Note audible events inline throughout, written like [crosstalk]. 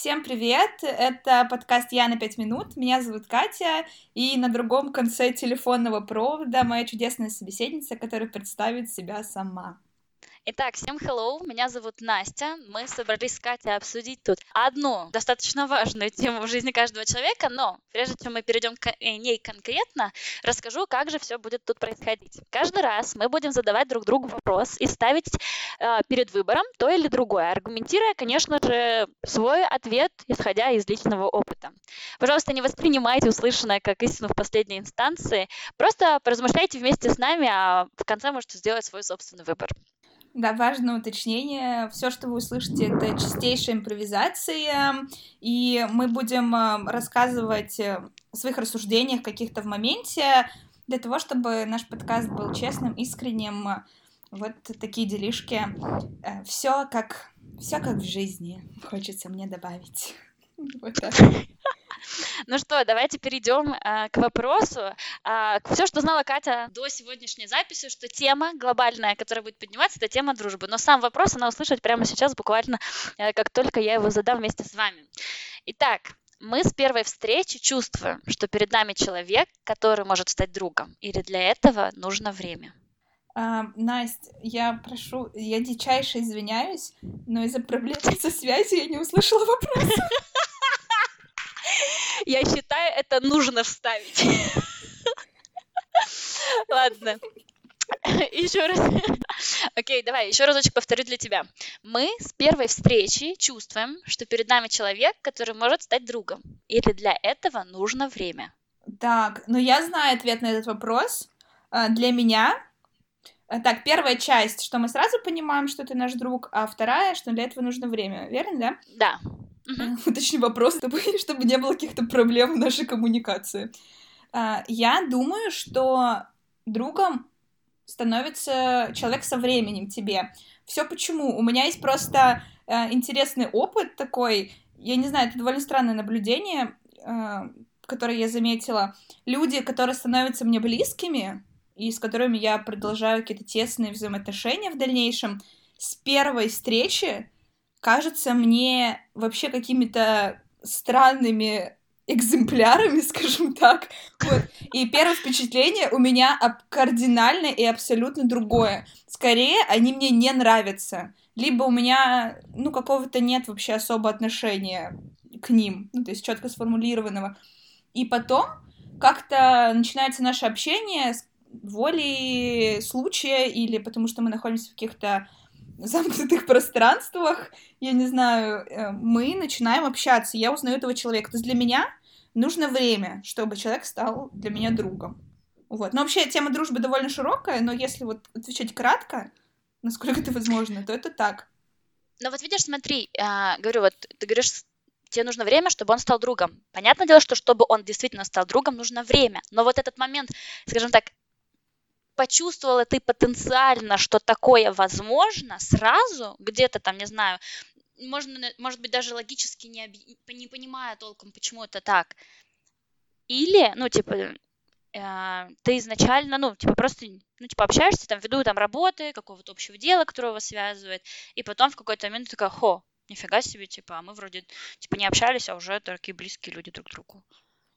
Всем привет! Это подкаст «Я на пять минут». Меня зовут Катя, и на другом конце телефонного провода моя чудесная собеседница, которая представит себя сама. Итак, всем hello, меня зовут Настя. Мы собрались с Катей обсудить тут одну достаточно важную тему в жизни каждого человека, но прежде чем мы перейдем к э, ней конкретно, расскажу, как же все будет тут происходить. Каждый раз мы будем задавать друг другу вопрос и ставить э, перед выбором то или другое, аргументируя, конечно же, свой ответ, исходя из личного опыта. Пожалуйста, не воспринимайте услышанное как истину в последней инстанции, просто поразмышляйте вместе с нами, а в конце можете сделать свой собственный выбор. Да, важное уточнение. Все, что вы услышите, это чистейшая импровизация, и мы будем э, рассказывать о своих рассуждениях каких-то в моменте, для того, чтобы наш подкаст был честным, искренним. Вот такие делишки. Э, все как, все как в жизни, хочется мне добавить. [laughs] Вот так. Ну что, давайте перейдем а, к вопросу. А, все, что знала Катя до сегодняшней записи, что тема глобальная, которая будет подниматься, это тема дружбы. Но сам вопрос она услышать прямо сейчас, буквально, а, как только я его задам вместе с вами. Итак, мы с первой встречи чувствуем, что перед нами человек, который может стать другом, или для этого нужно время. А, Настя, я прошу, я дичайше извиняюсь, но из-за проблем [laughs] со связью я не услышала вопроса. [laughs] Я считаю, это нужно вставить. Ладно. Еще раз. Окей, давай, еще разочек повторю для тебя. Мы с первой встречи чувствуем, что перед нами человек, который может стать другом. Или для этого нужно время. Так, ну я знаю ответ на этот вопрос. А, для меня э, так, первая часть, что мы сразу понимаем, что ты наш друг, а вторая, что для этого нужно время, верно, да? Да. Угу. [laughs] Уточни вопрос, [laughs] чтобы, чтобы не было каких-то проблем в нашей коммуникации. А, я думаю, что другом становится человек со временем тебе. Все почему? У меня есть просто э, интересный опыт такой. Я не знаю, это довольно странное наблюдение, э, которое я заметила. Люди, которые становятся мне близкими и с которыми я продолжаю какие-то тесные взаимоотношения в дальнейшем, с первой встречи кажутся мне вообще какими-то странными экземплярами, [laughs] скажем так. Вот. И первое впечатление у меня кардинально и абсолютно другое. Скорее, они мне не нравятся. Либо у меня, ну, какого-то нет вообще особо отношения к ним, ну, то есть четко сформулированного. И потом как-то начинается наше общение с волей случая или потому что мы находимся в каких-то замкнутых пространствах, я не знаю, э, мы начинаем общаться, я узнаю этого человека. То есть для меня нужно время, чтобы человек стал для меня другом. Вот. Но вообще тема дружбы довольно широкая, но если вот отвечать кратко, насколько это возможно, то это так. Ну вот видишь, смотри, э, говорю, вот ты говоришь, тебе нужно время, чтобы он стал другом. Понятное дело, что чтобы он действительно стал другом, нужно время. Но вот этот момент, скажем так, почувствовала ты потенциально, что такое возможно, сразу, где-то там, не знаю, можно, может быть, даже логически не, оби- не понимая толком, почему это так. Или, ну, типа, э, ты изначально, ну, типа, просто, ну, типа, общаешься там, ввиду там работы, какого-то общего дела, которое вас связывает, и потом в какой-то момент ты такая, хо, нифига себе, типа, а мы вроде, типа, не общались, а уже такие близкие люди друг к другу.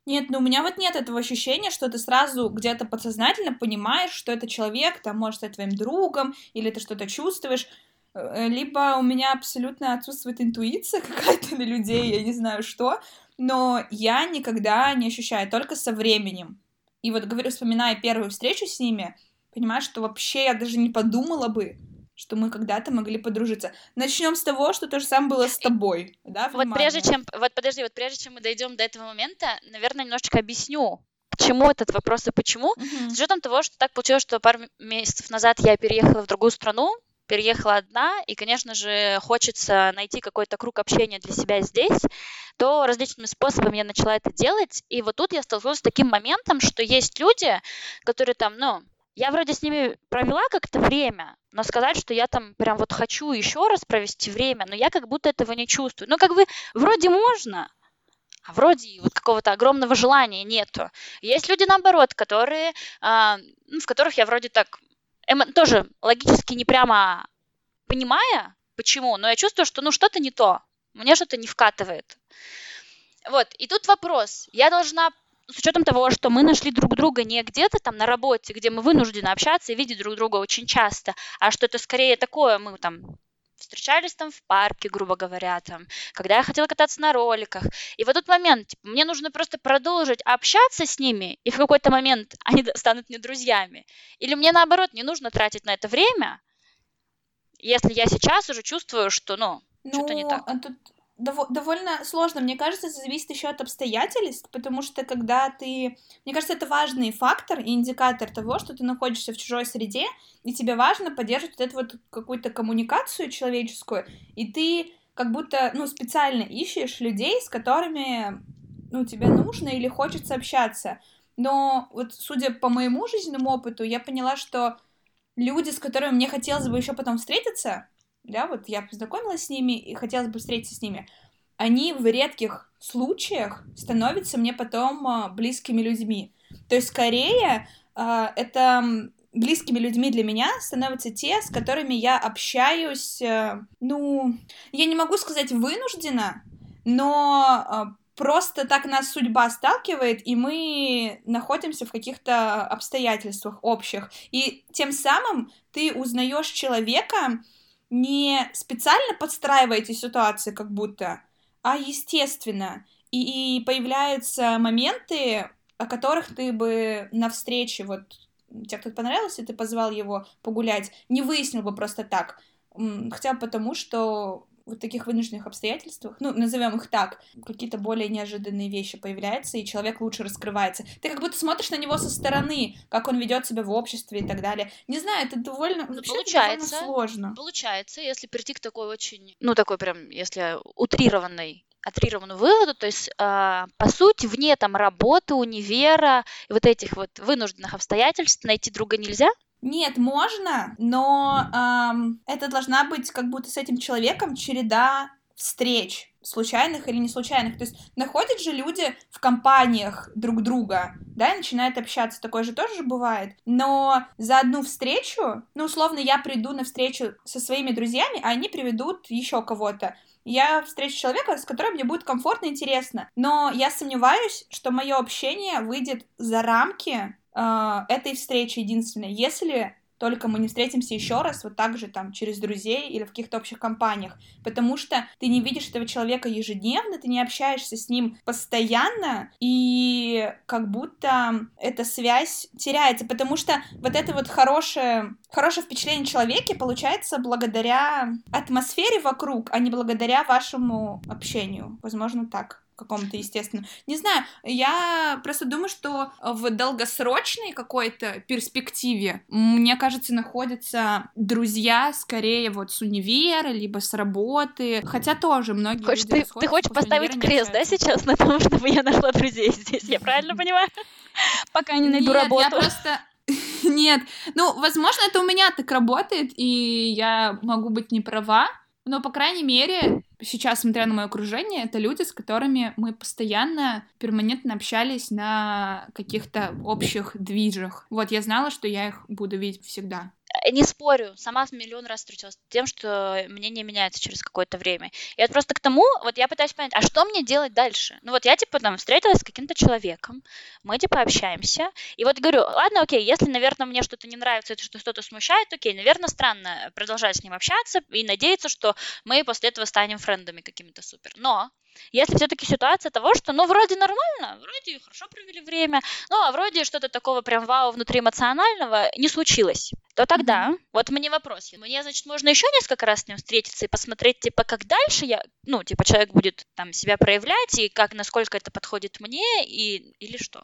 Нет, ну у меня вот нет этого ощущения, что ты сразу где-то подсознательно понимаешь, что это человек, там, может стать твоим другом, или ты что-то чувствуешь. Э, либо у меня абсолютно отсутствует интуиция [laughs] какая-то на людей, я не знаю что, но я никогда не ощущаю, только со временем. И вот, говорю, вспоминая первую встречу с ними, понимаешь, что вообще я даже не подумала бы, что мы когда-то могли подружиться. Начнем с того, что то же самое было с тобой, да? Вот прежде чем, вот подожди, вот прежде чем мы дойдем до этого момента, наверное, немножечко объясню, почему этот вопрос и почему. Uh-huh. С учетом того, что так получилось, что пару месяцев назад я переехала в другую страну, переехала одна, и, конечно же, хочется найти какой-то круг общения для себя здесь, то различными способами я начала это делать. И вот тут я столкнулась с таким моментом, что есть люди, которые там, ну, я вроде с ними провела как-то время, но сказать, что я там прям вот хочу еще раз провести время, но я как будто этого не чувствую. Ну, как бы вроде можно, а вроде вот какого-то огромного желания нету. Есть люди, наоборот, которые, э, ну, в которых я вроде так эмо- тоже логически не прямо понимая, почему, но я чувствую, что ну что-то не то. Мне что-то не вкатывает. Вот, и тут вопрос. Я должна с учетом того, что мы нашли друг друга не где-то там на работе, где мы вынуждены общаться и видеть друг друга очень часто, а что это скорее такое, мы там встречались там в парке, грубо говоря, там, когда я хотела кататься на роликах. И в этот момент типа, мне нужно просто продолжить общаться с ними, и в какой-то момент [laughs] они станут мне друзьями. Или мне наоборот не нужно тратить на это время, если я сейчас уже чувствую, что, ну, ну что-то не так. А тут дов- довольно сложно. Мне кажется, это зависит еще от обстоятельств, потому что когда ты... Мне кажется, это важный фактор и индикатор того, что ты находишься в чужой среде, и тебе важно поддерживать вот эту вот какую-то коммуникацию человеческую, и ты как будто, ну, специально ищешь людей, с которыми, ну, тебе нужно или хочется общаться. Но вот судя по моему жизненному опыту, я поняла, что люди, с которыми мне хотелось бы еще потом встретиться, да, вот я познакомилась с ними и хотелось бы встретиться с ними, они в редких случаях становятся мне потом а, близкими людьми. То есть скорее а, это близкими людьми для меня становятся те, с которыми я общаюсь, э, ну, я не могу сказать вынуждена, но а, просто так нас судьба сталкивает, и мы находимся в каких-то обстоятельствах общих. И тем самым ты узнаешь человека, не специально подстраиваете ситуации как будто, а естественно. И, и появляются моменты, о которых ты бы на встрече, вот тебе кто-то понравился, ты позвал его погулять, не выяснил бы просто так. Хотя потому, что вот таких вынужденных обстоятельствах, ну, назовем их так, какие-то более неожиданные вещи появляются, и человек лучше раскрывается. Ты как будто смотришь на него со стороны, как он ведет себя в обществе и так далее. Не знаю, это довольно, ну, получается, это довольно сложно. Получается, если прийти к такой очень, ну, такой прям, если утрированной утрированную выводу, то есть, э, по сути, вне там работы, универа вот этих вот вынужденных обстоятельств найти друга нельзя? Нет, можно, но эм, это должна быть как будто с этим человеком череда встреч, случайных или не случайных. То есть находят же люди в компаниях друг друга, да, и начинают общаться. Такое же тоже бывает. Но за одну встречу, ну, условно, я приду на встречу со своими друзьями, а они приведут еще кого-то. Я встречу человека, с которым мне будет комфортно и интересно. Но я сомневаюсь, что мое общение выйдет за рамки э, этой встречи единственной, если только мы не встретимся еще раз вот так же там через друзей или в каких-то общих компаниях, потому что ты не видишь этого человека ежедневно, ты не общаешься с ним постоянно, и как будто эта связь теряется, потому что вот это вот хорошее, хорошее впечатление человеке получается благодаря атмосфере вокруг, а не благодаря вашему общению, возможно, так каком-то естественном. Не знаю, я просто думаю, что в долгосрочной какой-то перспективе, мне кажется, находятся друзья скорее вот с универа, либо с работы, хотя тоже многие хочешь, люди ты, ты хочешь поставить крест, да, сейчас на том, [laughs] чтобы я нашла друзей здесь, я правильно [laughs] понимаю? Пока не найду работу. я просто... [laughs] Нет, ну, возможно, это у меня так работает, и я могу быть не права, но, по крайней мере, сейчас, смотря на мое окружение, это люди, с которыми мы постоянно, перманентно общались на каких-то общих движах. Вот, я знала, что я их буду видеть всегда. Э, не спорю, сама миллион раз встречалась с тем, что мнение меняется через какое-то время. И это просто к тому, вот я пытаюсь понять, а что мне делать дальше? Ну вот я, типа, там, встретилась с каким-то человеком, мы, типа, общаемся, и вот говорю, ладно, окей, если, наверное, мне что-то не нравится, это что что-то смущает, окей, наверное, странно продолжать с ним общаться и надеяться, что мы после этого станем френдами какими-то супер. Но если все-таки ситуация того, что, ну, вроде нормально, вроде хорошо провели время, ну, а вроде что-то такого прям вау внутри эмоционального не случилось, то тогда, mm-hmm. вот мне вопрос, мне, значит, можно еще несколько раз с ним встретиться и посмотреть, типа, как дальше я, ну, типа, человек будет там себя проявлять, и как, насколько это подходит мне, и, или что?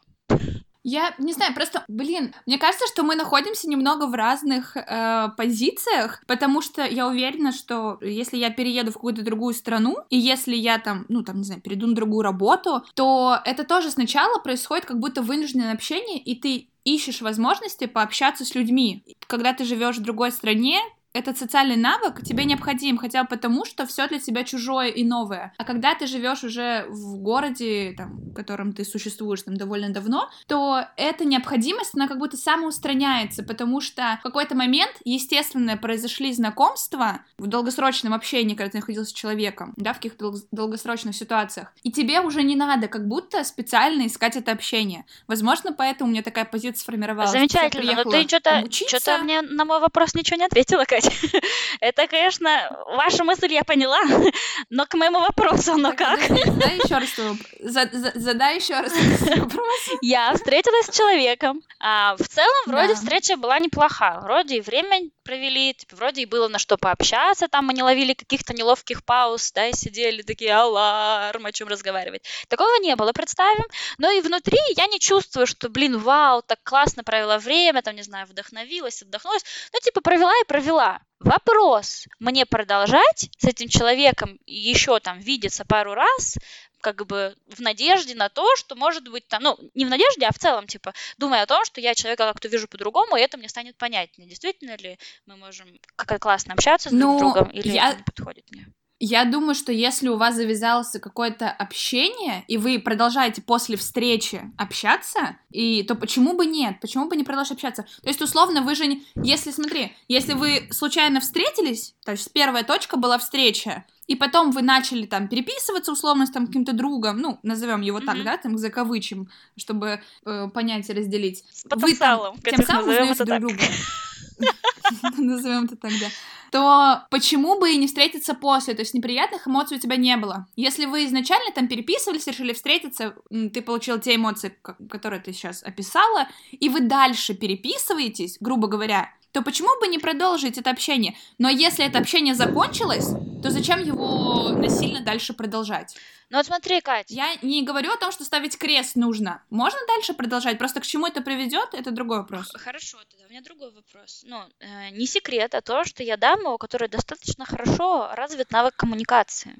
Я не знаю, просто, блин, мне кажется, что мы находимся немного в разных э, позициях, потому что я уверена, что если я перееду в какую-то другую страну, и если я там, ну, там, не знаю, перейду на другую работу, то это тоже сначала происходит как будто вынужденное общение, и ты ищешь возможности пообщаться с людьми. Когда ты живешь в другой стране, этот социальный навык тебе необходим хотя бы потому, что все для тебя чужое и новое. А когда ты живешь уже в городе, там, в котором ты существуешь там довольно давно, то эта необходимость, она как будто самоустраняется, потому что в какой-то момент, естественно, произошли знакомства в долгосрочном общении, когда ты находился с человеком, да, в каких-то долгосрочных ситуациях, и тебе уже не надо как будто специально искать это общение. Возможно, поэтому у меня такая позиция сформировалась. Замечательно, но ты что-то что мне на мой вопрос ничего не ответила, Катя. [laughs] Это, конечно, ваша мысль я поняла, [laughs] но к моему вопросу, но как? [laughs] Задай еще раз задай еще раз вопрос. Я встретилась с человеком. А, в целом, вроде встреча была неплоха. Вроде и время провели, типа, вроде и было на что пообщаться, там мы не ловили каких-то неловких пауз, да, и сидели такие, аларм, о чем разговаривать. Такого не было, представим. Но и внутри я не чувствую, что, блин, вау, так классно провела время, там, не знаю, вдохновилась, отдохнулась. Ну, типа, провела и провела. Вопрос, мне продолжать с этим человеком еще там видеться пару раз, как бы в надежде на то, что может быть там, ну, не в надежде, а в целом, типа, думая о том, что я человека как-то вижу по-другому, и это мне станет понятнее, действительно ли мы можем как классно общаться с друг ну, другом, или я... это не подходит мне. Я думаю, что если у вас завязалось какое-то общение, и вы продолжаете после встречи общаться, и то почему бы нет? Почему бы не продолжать общаться? То есть, условно, вы же не... Если, смотри, если вы случайно встретились, то есть первая точка была встреча, и потом вы начали там переписываться условно с там каким-то другом, ну, назовем его mm-hmm. так, да, там закавычим, чтобы э, понять и разделить. С вы там, тем самым узнаете друг друга. [laughs] Назовем это так, да то почему бы и не встретиться после? То есть неприятных эмоций у тебя не было. Если вы изначально там переписывались, решили встретиться, ты получил те эмоции, которые ты сейчас описала, и вы дальше переписываетесь, грубо говоря, то почему бы не продолжить это общение? Но если это общение закончилось, то зачем его насильно дальше продолжать? Ну вот смотри, Кать. Я не говорю о том, что ставить крест нужно. Можно дальше продолжать, просто к чему это приведет, это другой вопрос. Хорошо, тогда у меня другой вопрос. Ну, э, не секрет, а то, что я дама, у которой достаточно хорошо развит навык коммуникации.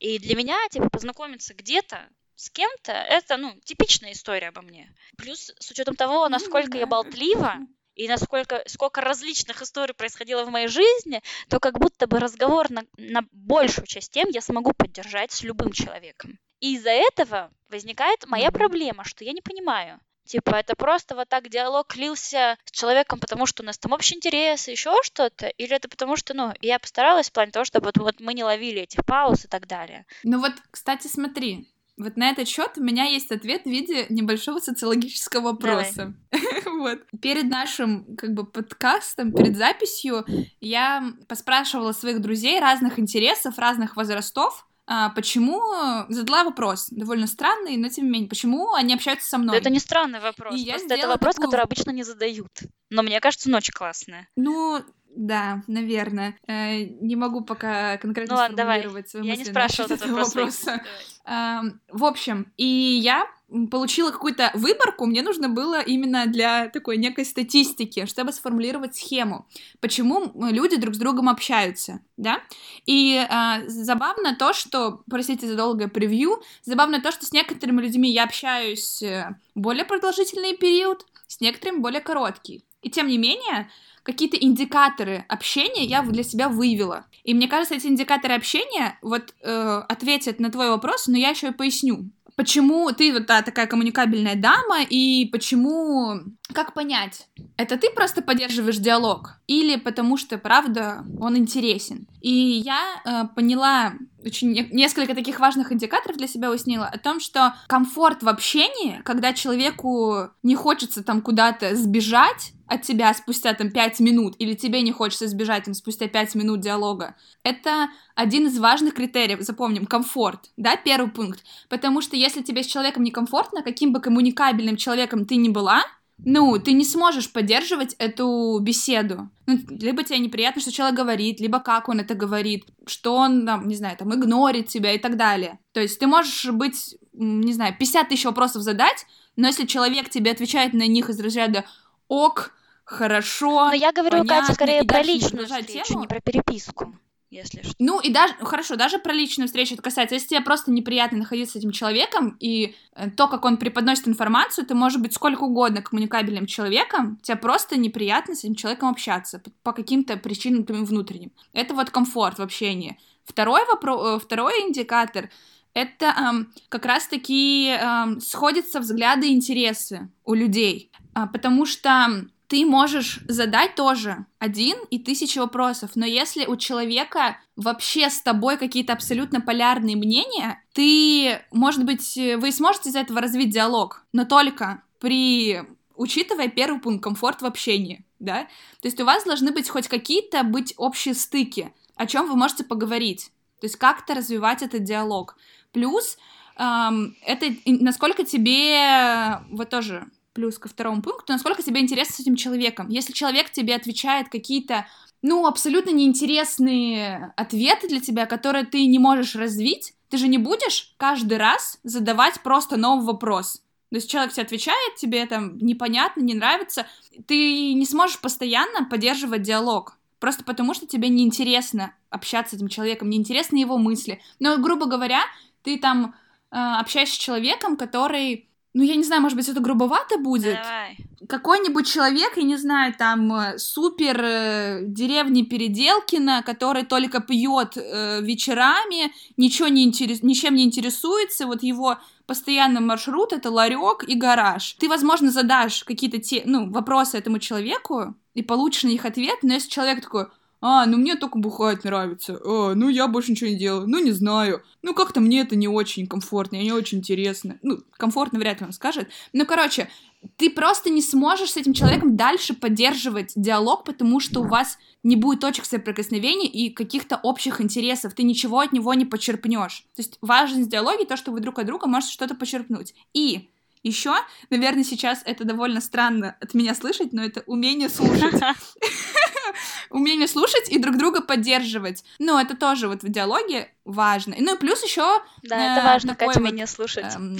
И для меня, типа, познакомиться где-то с кем-то, это, ну, типичная история обо мне. Плюс, с учетом того, насколько я болтлива, и насколько сколько различных историй происходило в моей жизни, то как будто бы разговор на, на большую часть тем я смогу поддержать с любым человеком. И из-за этого возникает моя проблема, что я не понимаю. Типа, это просто вот так диалог лился с человеком, потому что у нас там общий интерес, еще что-то? Или это потому что, ну, я постаралась в плане того, чтобы вот, вот мы не ловили этих пауз и так далее? Ну вот, кстати, смотри, вот на этот счет у меня есть ответ в виде небольшого социологического вопроса. [laughs] вот. Перед нашим как бы подкастом, перед записью я поспрашивала своих друзей разных интересов, разных возрастов, а, почему задала вопрос довольно странный, но тем не менее, почему они общаются со мной? Это не странный вопрос, и просто это вопрос, такую... который обычно не задают. Но мне кажется, ночь классная. Ну, да, наверное. Э, не могу пока конкретно ну, ладно, сформулировать давай. свои Я не спрашивала [laughs] этот вопрос. Э, в общем, и я получила какую-то выборку, мне нужно было именно для такой некой статистики, чтобы сформулировать схему, почему люди друг с другом общаются, да? И э, забавно то, что, простите за долгое превью, забавно то, что с некоторыми людьми я общаюсь э, более продолжительный период, с некоторыми более короткий. И тем не менее, какие-то индикаторы общения я для себя выявила. И мне кажется, эти индикаторы общения вот э, ответят на твой вопрос, но я еще и поясню. Почему ты вот та, такая коммуникабельная дама, и почему... Как понять? Это ты просто поддерживаешь диалог? Или потому что, правда, он интересен? И я э, поняла очень несколько таких важных индикаторов для себя уяснила о том, что комфорт в общении, когда человеку не хочется там куда-то сбежать, от тебя спустя там пять минут, или тебе не хочется сбежать там спустя пять минут диалога, это один из важных критериев, запомним, комфорт, да, первый пункт, потому что если тебе с человеком некомфортно, каким бы коммуникабельным человеком ты ни была, ну, ты не сможешь поддерживать эту беседу. Ну, либо тебе неприятно, что человек говорит, либо как он это говорит, что он, там, не знаю, там, игнорит тебя и так далее. То есть ты можешь быть, не знаю, 50 тысяч вопросов задать, но если человек тебе отвечает на них из разряда ок, хорошо. Но я говорю, понятно, Катя, скорее про личную встречу, тему. не про переписку. Если что. Ну и даже, хорошо, даже про личную встречу это касается. Если тебе просто неприятно находиться с этим человеком, и э, то, как он преподносит информацию, ты можешь быть сколько угодно коммуникабельным человеком, тебе просто неприятно с этим человеком общаться по каким-то причинам твоим внутренним. Это вот комфорт в общении. Второй вопрос, э, второй индикатор это эм, как раз-таки эм, сходятся взгляды и интересы у людей, э, потому что ты можешь задать тоже один и тысячи вопросов, но если у человека вообще с тобой какие-то абсолютно полярные мнения, ты, может быть, вы сможете из этого развить диалог, но только при учитывая первый пункт комфорт в общении, да, то есть у вас должны быть хоть какие-то быть общие стыки, о чем вы можете поговорить, то есть как-то развивать этот диалог. Плюс эм, это насколько тебе вот тоже плюс ко второму пункту, насколько тебе интересно с этим человеком. Если человек тебе отвечает какие-то, ну, абсолютно неинтересные ответы для тебя, которые ты не можешь развить, ты же не будешь каждый раз задавать просто новый вопрос. То есть человек тебе отвечает, тебе там непонятно, не нравится, ты не сможешь постоянно поддерживать диалог. Просто потому, что тебе неинтересно общаться с этим человеком, неинтересны его мысли. Но, грубо говоря, ты там э, общаешься с человеком, который ну, я не знаю, может быть, это грубовато будет. Давай. Какой-нибудь человек, я не знаю, там, э, супер э, деревни Переделкина, который только пьет э, вечерами, ничего не интерес... ничем не интересуется, вот его постоянный маршрут — это ларек и гараж. Ты, возможно, задашь какие-то те, ну, вопросы этому человеку и получишь на них ответ, но если человек такой а, ну мне только бухать нравится. А, ну я больше ничего не делаю. Ну не знаю. Ну как-то мне это не очень комфортно, не очень интересно. Ну, комфортно вряд ли он скажет. Ну, короче, ты просто не сможешь с этим человеком дальше поддерживать диалог, потому что у вас не будет точек соприкосновения и каких-то общих интересов. Ты ничего от него не почерпнешь. То есть важность диалоги то, что вы друг от друга можете что-то почерпнуть. И еще, наверное, сейчас это довольно странно от меня слышать, но это умение слушать. [laughs] Умение слушать и друг друга поддерживать. Ну, это тоже вот в диалоге важно. Ну и плюс еще... Да, это э, важно, Катя, умение слушать. Эм,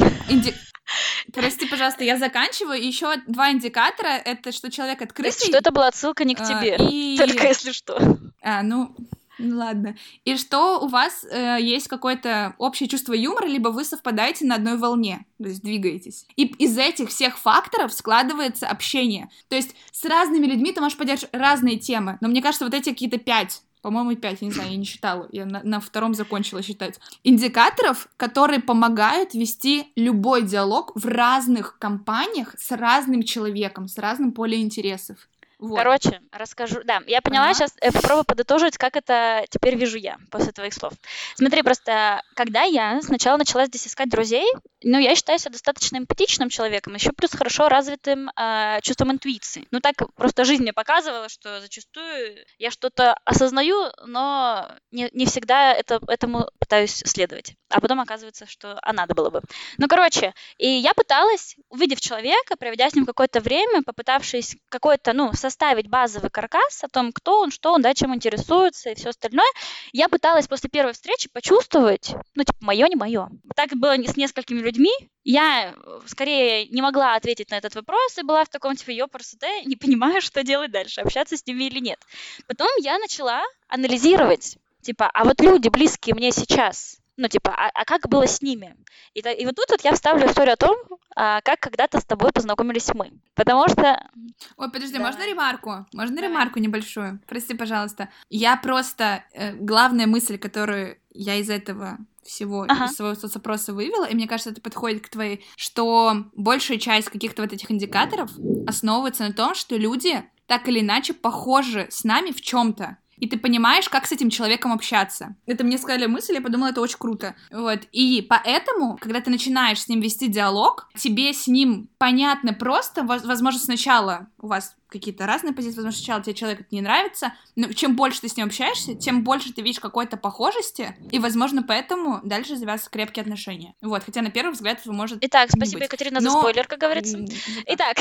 Прости, пожалуйста, я заканчиваю. Еще два индикатора. Это что человек открытый. Что это была отсылка не к тебе. [laughs] Только если что. А, ну, ну ладно. И что у вас э, есть какое-то общее чувство юмора, либо вы совпадаете на одной волне, то есть двигаетесь. И из этих всех факторов складывается общение. То есть с разными людьми ты можешь поддерживать разные темы, но мне кажется, вот эти какие-то пять по-моему, пять, я не знаю, я не считала, я на, на втором закончила считать. Индикаторов, которые помогают вести любой диалог в разных компаниях с разным человеком, с разным полем интересов. Вот. Короче, расскажу. Да, я поняла, ага. сейчас я попробую подытожить, как это теперь вижу я после твоих слов. Смотри, просто когда я сначала начала здесь искать друзей, ну, я считаю себя достаточно эмпатичным человеком, еще плюс хорошо развитым э, чувством интуиции. Ну, так просто жизнь мне показывала, что зачастую я что-то осознаю, но не, не всегда это, этому пытаюсь следовать. А потом оказывается, что а надо было бы. Ну, короче, и я пыталась, увидев человека, проведя с ним какое-то время, попытавшись какой-то, ну, составить базовый каркас о том, кто он, что он, да, чем интересуется и все остальное, я пыталась после первой встречи почувствовать, ну, типа, мое, не мое. Так было с несколькими людьми. Я э, скорее не могла ответить на этот вопрос и была в таком, типа, ёпрст, не понимаю, что делать дальше, общаться с ними или нет. Потом я начала анализировать, типа, а вот люди близкие мне сейчас, ну, типа, а, а как было с ними? И, и вот тут вот я вставлю историю о том, а, как когда-то с тобой познакомились мы. Потому что... Ой, подожди, да. можно ремарку? Можно Давай. ремарку небольшую? Прости, пожалуйста. Я просто... Э, главная мысль, которую я из этого всего ага. из своего соцопроса вывела, и мне кажется, это подходит к твоей, что большая часть каких-то вот этих индикаторов основывается на том, что люди так или иначе похожи с нами в чем-то и ты понимаешь, как с этим человеком общаться. Это мне сказали мысль, я подумала, это очень круто. Вот. И поэтому, когда ты начинаешь с ним вести диалог, тебе с ним понятно просто, возможно, сначала у вас какие-то разные позиции, возможно, сначала тебе человек это не нравится, но чем больше ты с ним общаешься, тем больше ты видишь какой-то похожести, и, возможно, поэтому дальше завязываются крепкие отношения. Вот, хотя на первый взгляд это может Итак, спасибо, быть. Екатерина, но... за спойлер, как говорится. Итак.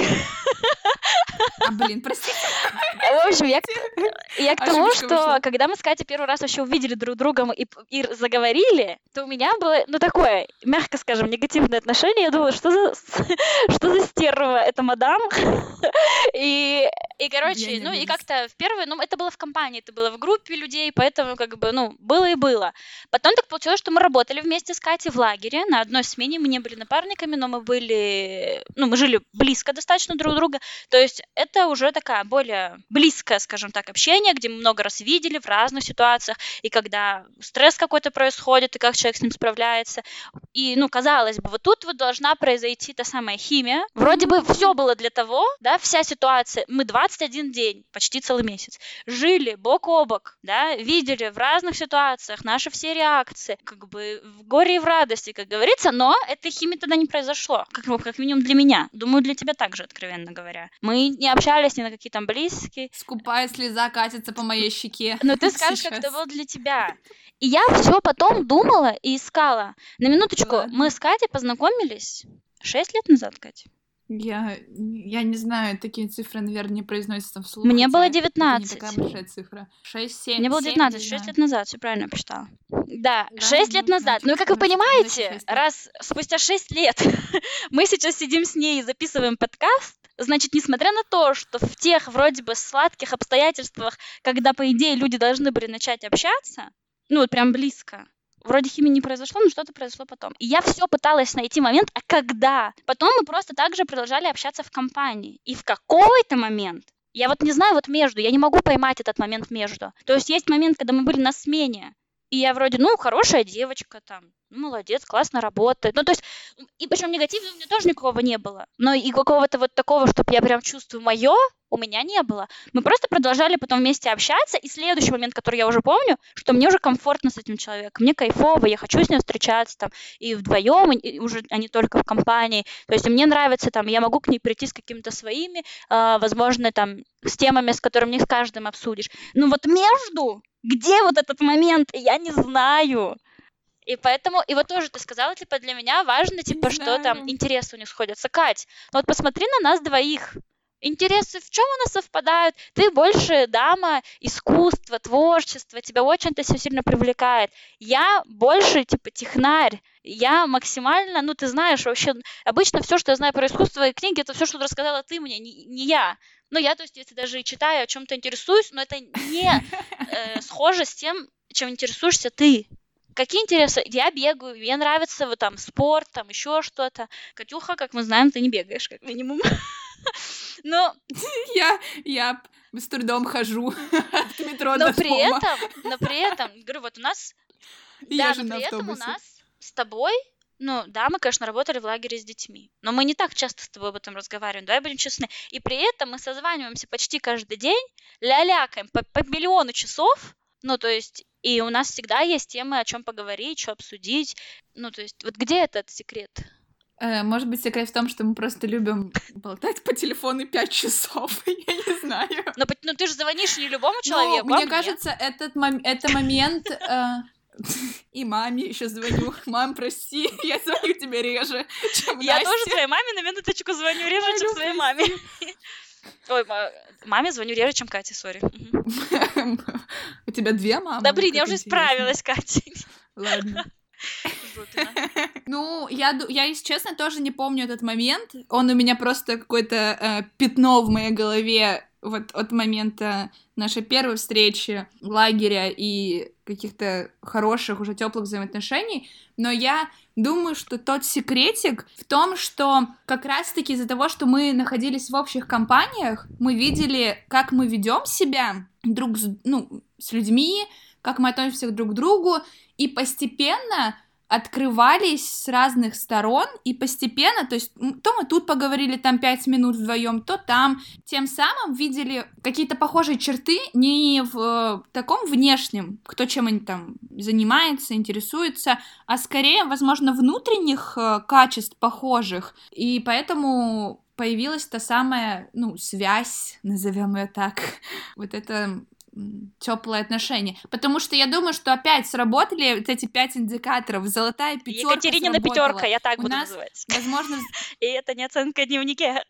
А, блин, простите. В общем, я, я к тому, что когда мы с Катей первый раз вообще увидели друг друга и, и заговорили, то у меня было, ну, такое, мягко скажем, негативное отношение. Я думала, что за, [laughs] что за стерва эта мадам? [laughs] И И, и короче, ну и как-то в первый, ну это было в компании, это было в группе людей, поэтому как бы, ну, было и было. Потом так получилось, что мы работали вместе с Катей в лагере, на одной смене мы не были напарниками, но мы были, ну, мы жили близко достаточно друг друга, то есть это уже такая более близкое, скажем так, общение, где мы много раз видели в разных ситуациях, и когда стресс какой-то происходит, и как человек с ним справляется, и, ну, казалось бы, вот тут вот должна произойти та самая химия, вроде бы все было для того, да, вся ситуация, мы 21 день, почти целый месяц, жили бок о бок, да, видели в разных ситуациях наши все реакции, как бы в горе и в радости, как говорится, но этой химии тогда не произошло, как, как минимум для меня, думаю, для тебя также, откровенно говоря. Мы не общались ни на какие там близкие. Скупая слеза катится по моей щеке. [laughs] Но ты скажешь, Сейчас. как это было для тебя. И я все потом думала и искала. На минуточку, мы с Катей познакомились шесть лет назад, Катя. Я, я не знаю, такие цифры, наверное, не произносятся вслух. Мне было 19. Это не такая большая цифра. 6, 7, Мне было 19, 7, 6 лет назад, все правильно посчитала. Да, да 6 лет ну, назад. Ну, как вы понимаете, раз спустя 6 лет [laughs] мы сейчас сидим с ней и записываем подкаст, Значит, несмотря на то, что в тех вроде бы сладких обстоятельствах, когда, по идее, люди должны были начать общаться, ну, вот прям близко, вроде химии не произошло, но что-то произошло потом. И я все пыталась найти момент, а когда? Потом мы просто также продолжали общаться в компании. И в какой-то момент я вот не знаю, вот между, я не могу поймать этот момент между. То есть есть момент, когда мы были на смене, и я вроде, ну, хорошая девочка там, ну, молодец, классно работает. Ну, то есть, и причем негатива у меня тоже никакого не было. Но и какого-то вот такого, чтобы я прям чувствую мое, у меня не было. Мы просто продолжали потом вместе общаться, и следующий момент, который я уже помню, что мне уже комфортно с этим человеком, мне кайфово, я хочу с ним встречаться там и вдвоем, и уже, а не только в компании. То есть мне нравится там, я могу к ней прийти с какими-то своими, э, возможно, там, с темами, с которыми не с каждым обсудишь. Ну вот между где вот этот момент? Я не знаю. И поэтому, и вот тоже ты сказала, типа, для меня важно, типа, не что знаю. там интересы у них сходятся. Кать, ну вот посмотри на нас двоих. Интересы в чем у нас совпадают? Ты больше дама искусства, творчества, тебя очень это все сильно привлекает. Я больше, типа, технарь. Я максимально, ну, ты знаешь, вообще, обычно все, что я знаю про искусство и книги, это все, что рассказала ты мне, не, не я. Ну, я, то есть, если даже и читаю, о чем-то интересуюсь, но это не э, схоже с тем, чем интересуешься ты. Какие интересы? Я бегаю, мне нравится вот там спорт, там еще что-то. Катюха, как мы знаем, ты не бегаешь, как минимум. [laughs] Но я, я с трудом хожу [laughs] от метро но при этом, но при этом, говорю, вот у нас, да, но при этом у нас с тобой ну, да, мы, конечно, работали в лагере с детьми, но мы не так часто с тобой об этом разговариваем, давай будем честны. И при этом мы созваниваемся почти каждый день, ля-лякаем по, по миллиону часов, ну, то есть, и у нас всегда есть темы, о чем поговорить, что обсудить. Ну, то есть, вот где этот секрет? Э, может быть, секрет в том, что мы просто любим болтать по телефону пять часов, [laughs] я не знаю. Но, ну, ты же звонишь не любому ну, человеку, ну, мне а кажется, этот мом- это момент... Э, и маме еще звоню. Мам, прости, [laughs] я звоню тебе реже, чем Я Насте. тоже своей маме на минуточку звоню реже, чем своей маме. Ой, маме звоню реже, чем Кате, сори. [laughs] У тебя две мамы? Да блин, я уже справилась, Катя. Ладно. [laughs] Ну, я, я, если честно, тоже не помню этот момент. Он у меня просто какое-то э, пятно в моей голове вот от момента нашей первой встречи, лагеря и каких-то хороших, уже теплых взаимоотношений. Но я думаю, что тот секретик в том, что как раз-таки из-за того, что мы находились в общих компаниях, мы видели, как мы ведем себя друг с, ну, с людьми, как мы относимся друг к другу, и постепенно открывались с разных сторон, и постепенно, то есть то мы тут поговорили там пять минут вдвоем, то там, тем самым видели какие-то похожие черты не в э, таком внешнем, кто чем они там занимается, интересуется, а скорее, возможно, внутренних э, качеств похожих, и поэтому появилась та самая, ну, связь, назовем ее так, [laughs] вот это теплые отношения. Потому что я думаю, что опять сработали вот эти пять индикаторов. Золотая пятерка Екатеринина пятерка, я так У буду нас, называть. Возможно... [laughs] И это не оценка в дневнике.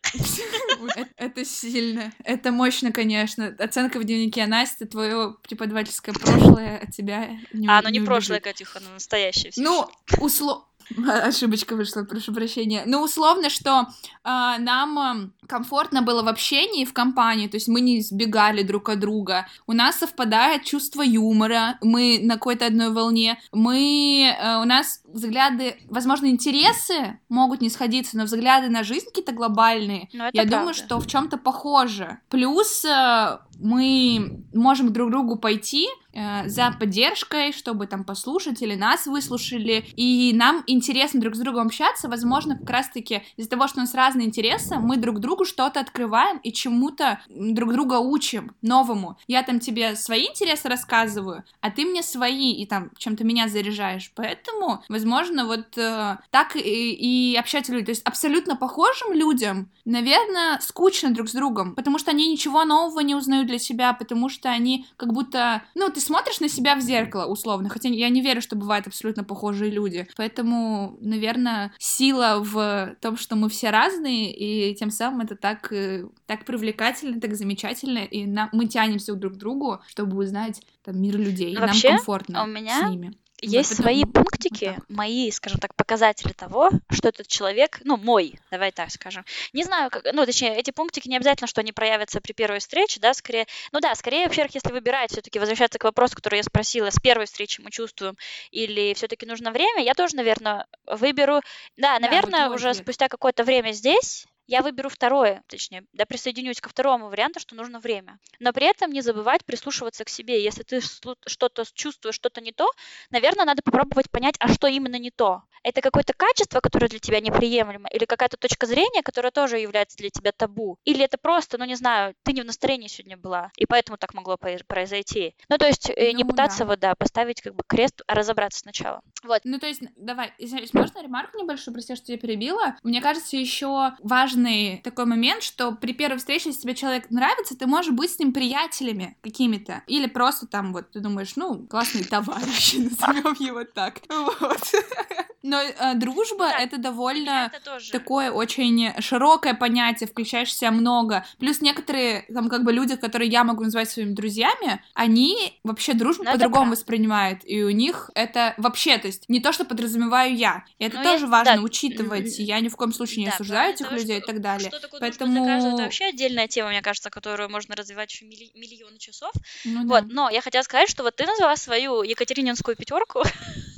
[laughs] Это сильно. Это мощно, конечно. Оценка в дневнике. Настя, твое преподавательское прошлое от тебя не А, ну не прошлое, Катюха, но настоящее. Ну, условно [laughs] Ошибочка вышла, прошу прощения. Ну, условно, что э, нам комфортно было в общении, в компании, то есть мы не избегали друг от друга. У нас совпадает чувство юмора, мы на какой-то одной волне, мы, э, у нас взгляды, возможно, интересы могут не сходиться, но взгляды на жизнь какие-то глобальные, я правда. думаю, что в чем-то похоже. Плюс э, мы можем друг другу пойти э, за поддержкой, чтобы там послушать или нас выслушали, и нам интересно друг с другом общаться, возможно, как раз-таки из-за того, что у нас разные интересы, мы друг другу что-то открываем и чему-то друг друга учим новому. Я там тебе свои интересы рассказываю, а ты мне свои, и там чем-то меня заряжаешь. Поэтому, возможно, вот э, так и, и общаться люди. То есть абсолютно похожим людям, наверное, скучно друг с другом, потому что они ничего нового не узнают для себя, потому что они как будто... Ну, ты смотришь на себя в зеркало, условно, хотя я не верю, что бывают абсолютно похожие люди. Поэтому, наверное, сила в том, что мы все разные, и тем самым это так, э, так привлекательно, так замечательно, и нам, мы тянемся друг к другу, чтобы узнать там, мир людей, Вообще, нам комфортно у меня... с ними есть вот свои пунктики, вот мои, скажем так, показатели того, что этот человек, ну, мой, давай так скажем. Не знаю, как, ну, точнее, эти пунктики не обязательно, что они проявятся при первой встрече, да, скорее, ну да, скорее, во-первых, если выбирать, все-таки возвращаться к вопросу, который я спросила, с первой встречи мы чувствуем, или все-таки нужно время, я тоже, наверное, выберу, да, наверное, да, уже спустя какое-то время здесь, я выберу второе, точнее, да, присоединюсь ко второму варианту, что нужно время. Но при этом не забывать прислушиваться к себе. Если ты что-то чувствуешь, что-то не то, наверное, надо попробовать понять, а что именно не то. Это какое-то качество, которое для тебя неприемлемо, или какая-то точка зрения, которая тоже является для тебя табу. Или это просто, ну не знаю, ты не в настроении сегодня была, и поэтому так могло произойти. Ну, то есть э, ну, не пытаться да. вот, да, поставить как бы крест, а разобраться сначала. Вот. Ну, то есть, давай, можно ремарку небольшую, прости, что я перебила? Мне кажется, еще важно важный такой момент, что при первой встрече, если тебе человек нравится, ты можешь быть с ним приятелями какими-то. Или просто там вот ты думаешь, ну, классный товарищ, [laughs] назовем его так. Вот. [laughs] Но э, дружба да, это довольно это такое очень широкое понятие, включаешь в себя много. Плюс некоторые там как бы люди, которые я могу назвать своими друзьями, они вообще дружбу ну, по-другому воспринимают, и у них это вообще, то есть не то, что подразумеваю я. И это Но ну, тоже я... важно да. учитывать. Я ни в коем случае не да, осуждаю этих людей так далее. Что такое Поэтому... для каждого, это вообще отдельная тема, мне кажется, которую можно развивать еще милли... миллионы часов. Ну, вот, да. но я хотела сказать, что вот ты назвала свою Екатерининскую пятерку.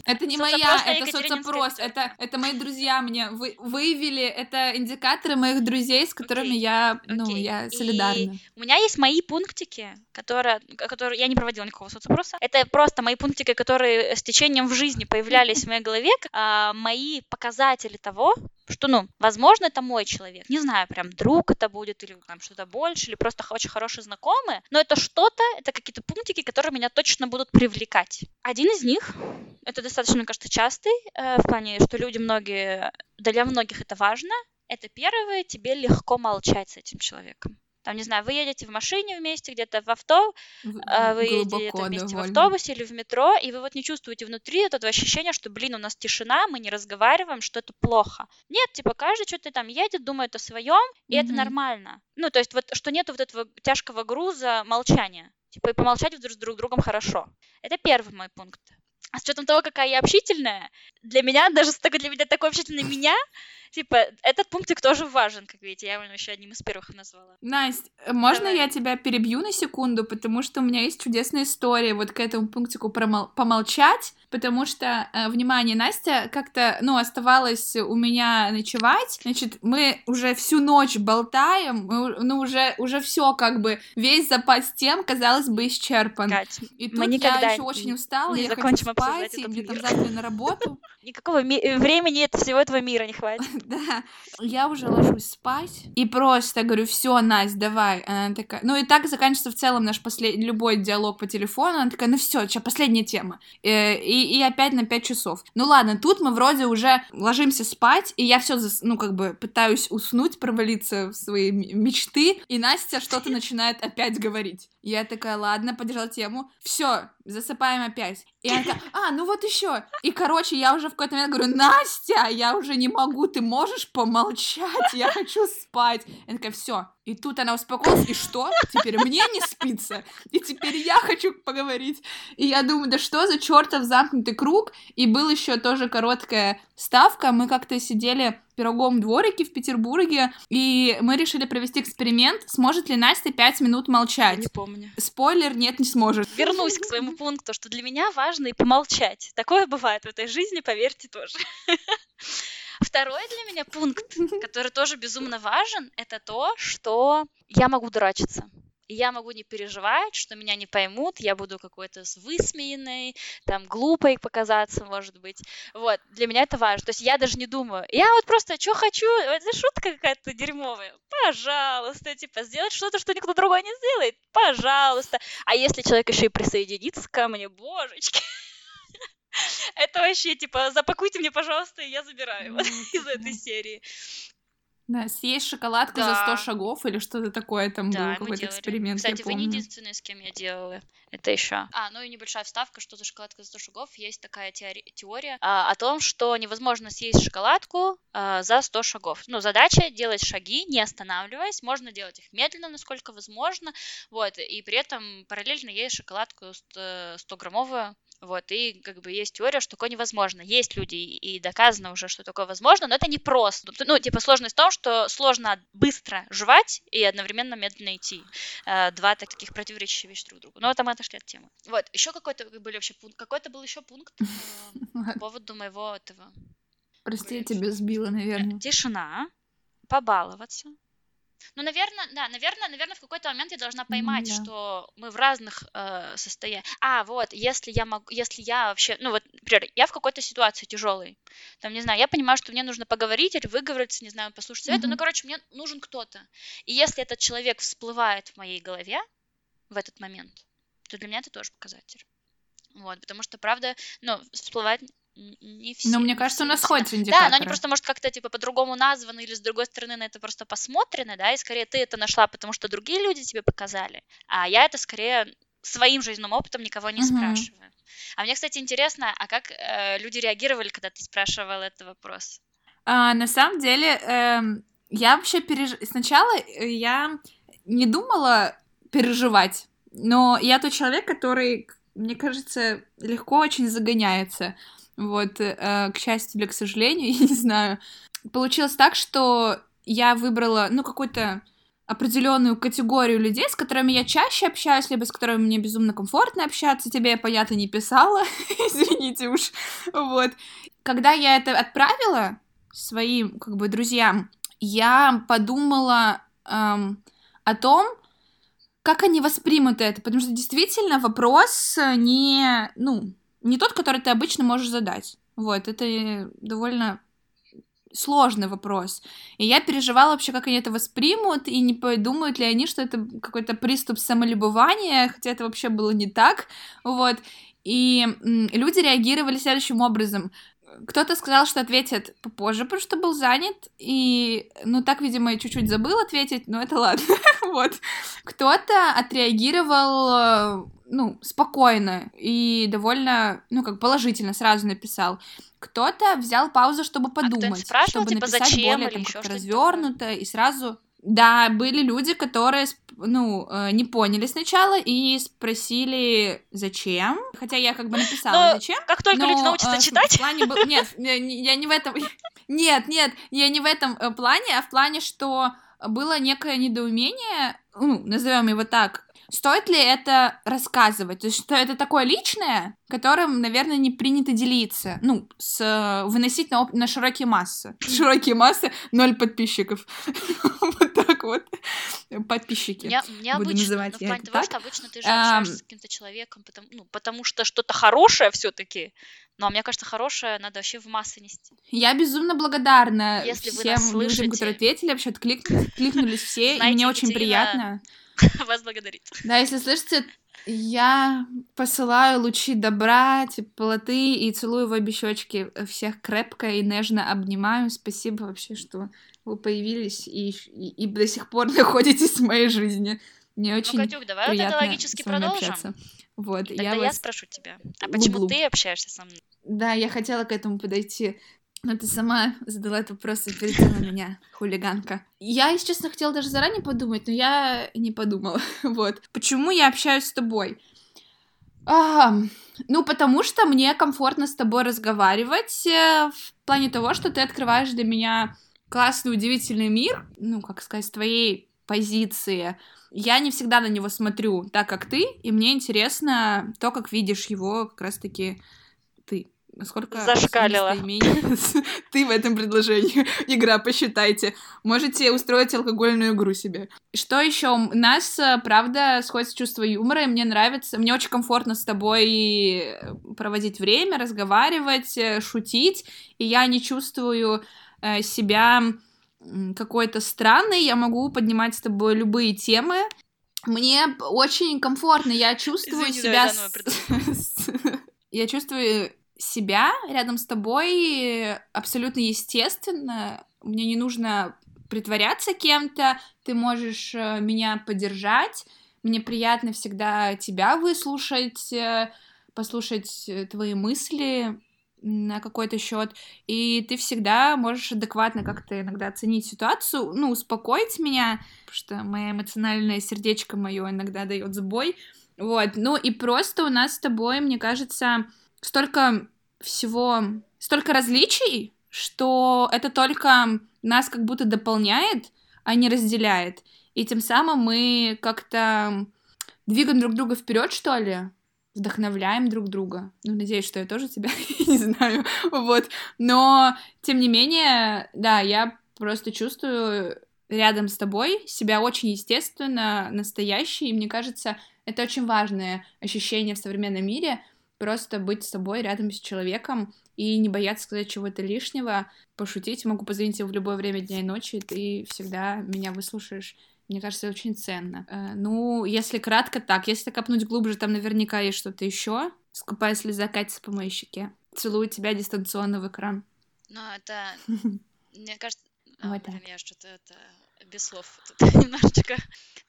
Это не [laughs] моя, это соцопрос, это, это мои друзья мне вы, выявили, это индикаторы моих друзей, с которыми okay. я, ну, okay. я солидарна. И у меня есть мои пунктики, которые, которые, я не проводила никакого соцопроса, это просто мои пунктики, которые с течением в жизни появлялись в моей голове, а, мои показатели того, что, ну, возможно, это мой человек. Не знаю, прям друг это будет, или там что-то больше, или просто очень хороший знакомый. Но это что-то, это какие-то пунктики, которые меня точно будут привлекать. Один из них, это достаточно, мне кажется, частый, э, в плане, что люди многие, для многих это важно. Это первое, тебе легко молчать с этим человеком там, не знаю, вы едете в машине вместе, где-то в авто, в, вы едете вместе довольно. в автобусе или в метро, и вы вот не чувствуете внутри этого ощущения, что, блин, у нас тишина, мы не разговариваем, что это плохо. Нет, типа, каждый что-то там едет, думает о своем, и mm-hmm. это нормально. Ну, то есть вот, что нету вот этого тяжкого груза молчания. Типа, и помолчать с друг другом хорошо. Это первый мой пункт. А с учетом того, какая я общительная, для меня, [laughs] даже для меня такой общительный меня, Типа, этот пунктик тоже важен, как видите, я его еще одним из первых назвала. Настя, можно Давай. я тебя перебью на секунду, потому что у меня есть чудесная история вот к этому пунктику промол- помолчать, потому что, э, внимание, Настя как-то, ну, оставалась у меня ночевать, значит, мы уже всю ночь болтаем, мы, ну, уже, уже все как бы, весь запас тем, казалось бы, исчерпан. Кать, и тут мы я еще очень устала, не я хочу спать, и мне там завтра на работу. [laughs] Никакого времени всего этого мира не хватит. [laughs] Да. Я уже ложусь спать и просто говорю, все, Настя, давай. Она такая, ну и так заканчивается в целом наш последний, любой диалог по телефону. Она такая, ну все, сейчас последняя тема. И, э, и, и опять на 5 часов. Ну ладно, тут мы вроде уже ложимся спать, и я все, ну как бы пытаюсь уснуть, провалиться в свои мечты, и Настя что-то начинает опять говорить. Я такая, ладно, поддержала тему. Все, засыпаем опять. И она такая, а, ну вот еще. И, короче, я уже в какой-то момент говорю, Настя, я уже не могу, ты можешь помолчать? Я хочу спать. Я такая, все. И тут она успокоилась, и что? Теперь мне не спится, и теперь я хочу поговорить. И я думаю, да что за чертов замкнутый круг? И был еще тоже короткая ставка. Мы как-то сидели в пироговом дворике в Петербурге, и мы решили провести эксперимент, сможет ли Настя пять минут молчать. Я не помню. Спойлер, нет, не сможет. Вернусь к своему пункту, что для меня важно и помолчать. Такое бывает в этой жизни, поверьте тоже. Второй для меня пункт, [laughs] который тоже безумно важен, это то, что я могу дурачиться. Я могу не переживать, что меня не поймут, я буду какой-то высмеянной, там, глупой показаться, может быть. Вот, для меня это важно. То есть я даже не думаю, я вот просто, что хочу, это шутка какая-то дерьмовая, пожалуйста, типа, сделать что-то, что никто другой не сделает, пожалуйста. А если человек еще и присоединится ко мне, божечки, [laughs] [laughs] это вообще, типа, запакуйте мне, пожалуйста, и я забираю ну, [laughs] из этой серии. Да, съесть шоколадку да. за 100 шагов или что-то такое там да, был какой-то эксперимент. Кстати, вы не единственные, с кем я делала. Это еще. А, ну и небольшая вставка, что за шоколадка за 100 шагов. Есть такая теори- теория а, о том, что невозможно съесть шоколадку а, за 100 шагов. Ну, задача делать шаги, не останавливаясь. Можно делать их медленно, насколько возможно. Вот, и при этом параллельно есть шоколадку 100-граммовую вот, и как бы есть теория, что такое невозможно. Есть люди, и доказано уже, что такое возможно, но это не просто. Ну, типа, сложность в том, что сложно быстро жевать и одновременно медленно идти. Э, два таких противоречащих вещи друг другу. Но это мы отошли от темы. Вот, еще какой-то были вообще пункт, какой-то был еще пункт э, по поводу моего этого. Прости, я тебя сбила, наверное. Тишина, побаловаться, ну, наверное, да, наверное, наверное, в какой-то момент я должна поймать, да. что мы в разных э, состояниях. А, вот, если я могу, если я вообще, ну вот, например, я в какой-то ситуации тяжелой, там, не знаю, я понимаю, что мне нужно поговорить или выговориться, не знаю, послушать совета, mm-hmm. ну, короче, мне нужен кто-то. И если этот человек всплывает в моей голове в этот момент, то для меня это тоже показатель. Вот, потому что, правда, ну, всплывает не все. Но мне кажется, у нас сходятся индикаторы. Да, но они просто, может, как-то, типа, по-другому названы, или с другой стороны на это просто посмотрены, да, и скорее ты это нашла, потому что другие люди тебе показали, а я это скорее своим жизненным опытом никого не угу. спрашиваю. А мне, кстати, интересно, а как э, люди реагировали, когда ты спрашивал этот вопрос? А, на самом деле, э, я вообще переж... Сначала э, я не думала переживать, но я тот человек, который, мне кажется, легко очень загоняется. Вот, э, к счастью или к сожалению, [laughs] я не знаю. Получилось так, что я выбрала, ну, какую-то определенную категорию людей, с которыми я чаще общаюсь, либо с которыми мне безумно комфортно общаться. Тебе я, понятно, не писала, [laughs] извините уж. Вот. Когда я это отправила своим, как бы, друзьям, я подумала эм, о том, как они воспримут это, потому что действительно вопрос не, ну, не тот, который ты обычно можешь задать. Вот, это довольно сложный вопрос. И я переживала вообще, как они это воспримут, и не подумают ли они, что это какой-то приступ самолюбования, хотя это вообще было не так. Вот. И люди реагировали следующим образом. Кто-то сказал, что ответит попозже, потому что был занят, и, ну, так, видимо, я чуть-чуть забыл ответить, но это ладно, [laughs] вот. Кто-то отреагировал ну, спокойно и довольно, ну, как положительно сразу написал. Кто-то взял паузу, чтобы а подумать, а чтобы типа, написать зачем, более там как-то развернуто и сразу. Да, были люди, которые, ну, э, не поняли сначала и спросили, зачем. Хотя я как бы написала, но зачем. Как только но, люди научатся э, читать. В плане был... Нет, [laughs] я не в этом... [laughs] Нет, нет, я не в этом э, плане, а в плане, что было некое недоумение, ну, назовем его так, Стоит ли это рассказывать? То есть, что это такое личное, которым, наверное, не принято делиться. Ну, с, выносить на, на широкие массы. [laughs] Широкие массы, ноль подписчиков. Вот так. Подписчики. Я, Буду называть ну, в плане того, что обычно ты же общаешься с каким-то человеком, потому, ну, потому что что-то хорошее все таки но мне кажется, хорошее надо вообще в массы нести. Я безумно благодарна Если всем людям, которые ответили, вообще откликнулись все, и мне очень приятно. [laughs] вас благодарит. Да, если слышите, я посылаю лучи добра, теплоты и целую в обе щечки. Всех крепко и нежно обнимаю. Спасибо вообще, что вы появились и, и, и до сих пор [laughs] находитесь в моей жизни. Мне ну, очень ну, Катюк, давай приятно вот это логически продолжим. Общаться. Вот, Тогда я, я вас... спрошу тебя, а почему люблю. ты общаешься со мной? Да, я хотела к этому подойти. Но ты сама задала этот вопрос и передала меня, хулиганка. Я, если честно, хотела даже заранее подумать, но я не подумала. [laughs] Вот. Почему я общаюсь с тобой? А, ну, потому что мне комфортно с тобой разговаривать э, в плане того, что ты открываешь для меня классный, удивительный мир, ну, как сказать, с твоей позиции. Я не всегда на него смотрю так, как ты, и мне интересно то, как видишь его как раз-таки. Насколько Зашкалила. [laughs] ты в этом предложении. Игра, посчитайте. Можете устроить алкогольную игру себе. Что еще? У нас, э, правда, сходится чувство юмора, и мне нравится, мне очень комфортно с тобой э, проводить время, разговаривать, э, шутить, и я не чувствую себя какой-то странный, я могу поднимать с тобой любые темы. Мне очень комфортно, я чувствую Извини, себя... [laughs] С... я чувствую себя рядом с тобой абсолютно естественно. Мне не нужно притворяться кем-то, ты можешь э, меня поддержать. Мне приятно всегда тебя выслушать, э, послушать э, твои мысли на какой-то счет, и ты всегда можешь адекватно как-то иногда оценить ситуацию, ну, успокоить меня, потому что мое эмоциональное сердечко мое иногда дает сбой, вот, ну и просто у нас с тобой, мне кажется, столько всего, столько различий, что это только нас как будто дополняет, а не разделяет. И тем самым мы как-то двигаем друг друга вперед, что ли, вдохновляем друг друга. Ну, надеюсь, что я тоже тебя [laughs] не знаю, вот. Но, тем не менее, да, я просто чувствую рядом с тобой себя очень естественно, настоящий, и мне кажется, это очень важное ощущение в современном мире, просто быть с собой рядом с человеком и не бояться сказать чего-то лишнего, пошутить, могу позвонить в любое время дня и ночи, и ты всегда меня выслушаешь мне кажется, очень ценно. Э, ну, если кратко так, если копнуть глубже, там наверняка есть что-то еще. Скупая слеза катится по моей щеке. Целую тебя дистанционно в экран. Ну, это, [laughs] мне кажется, а, вот я что-то это без слов тут [laughs] немножечко.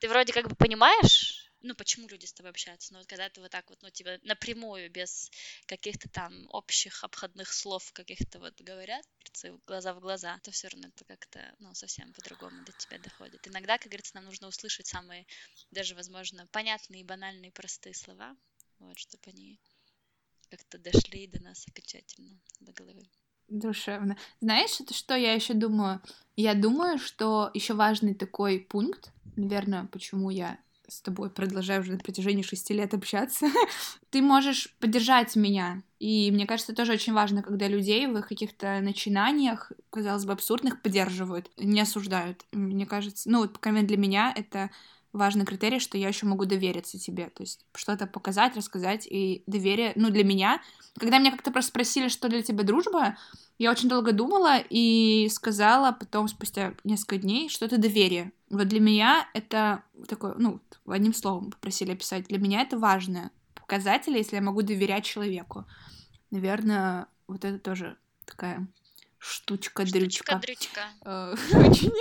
Ты вроде как бы понимаешь, ну, почему люди с тобой общаются, но вот когда это вот так вот, ну, типа, напрямую, без каких-то там общих обходных слов каких-то вот говорят, глаза в глаза, то все равно это как-то, ну, совсем по-другому до тебя доходит. Иногда, как говорится, нам нужно услышать самые, даже, возможно, понятные, банальные, простые слова, вот, чтобы они как-то дошли до нас окончательно, до головы душевно. Знаешь, это что я еще думаю? Я думаю, что еще важный такой пункт, наверное, почему я с тобой продолжаю уже на протяжении шести лет общаться, [laughs] ты можешь поддержать меня. И мне кажется, тоже очень важно, когда людей в их каких-то начинаниях, казалось бы, абсурдных, поддерживают, не осуждают. Мне кажется, ну, вот, по крайней мере, для меня это важный критерий, что я еще могу довериться тебе, то есть что-то показать, рассказать, и доверие, ну, для меня, когда меня как-то просто спросили, что для тебя дружба, я очень долго думала и сказала потом, спустя несколько дней, что это доверие. Вот для меня это такое, ну, одним словом попросили описать, для меня это важное показатель, если я могу доверять человеку. Наверное, вот это тоже такая штучка дрючка. Э, [laughs] очень,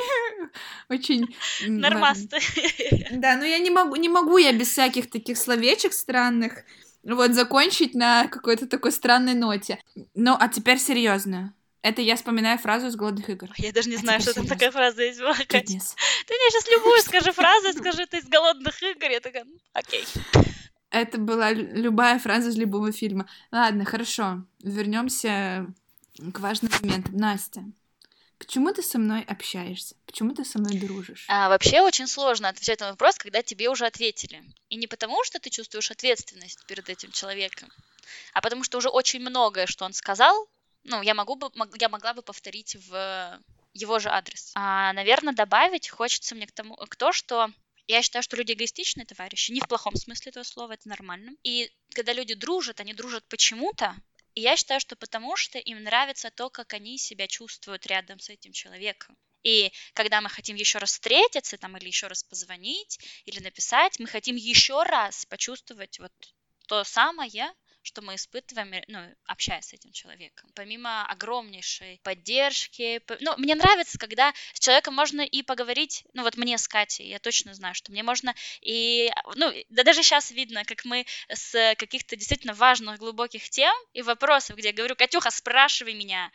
очень. Нормасты. Да, но я не могу, не могу я без всяких таких словечек странных вот закончить на какой-то такой странной ноте. Ну, а теперь серьезно. Это я вспоминаю фразу из «Голодных игр». Я даже не а знаю, что там такая фраза есть. Была, Ты мне сейчас любую [laughs] скажи фразу, скажи ты из «Голодных игр», я такая, окей. Это была любая фраза из любого фильма. Ладно, хорошо. Вернемся к важным моментам. Настя, почему ты со мной общаешься? Почему ты со мной дружишь? А, вообще очень сложно отвечать на вопрос, когда тебе уже ответили. И не потому, что ты чувствуешь ответственность перед этим человеком, а потому что уже очень многое, что он сказал, ну, я, могу бы, я могла бы повторить в его же адрес. А, наверное, добавить хочется мне к тому, к то, что я считаю, что люди эгоистичные товарищи, не в плохом смысле этого слова, это нормально. И когда люди дружат, они дружат почему-то, и я считаю, что потому что им нравится то, как они себя чувствуют рядом с этим человеком. И когда мы хотим еще раз встретиться, там, или еще раз позвонить, или написать, мы хотим еще раз почувствовать вот то самое, что мы испытываем, ну, общаясь с этим человеком. Помимо огромнейшей поддержки, ну, мне нравится, когда с человеком можно и поговорить, ну, вот мне с Катей, я точно знаю, что мне можно и, ну, да даже сейчас видно, как мы с каких-то действительно важных, глубоких тем и вопросов, где я говорю, Катюха, спрашивай меня,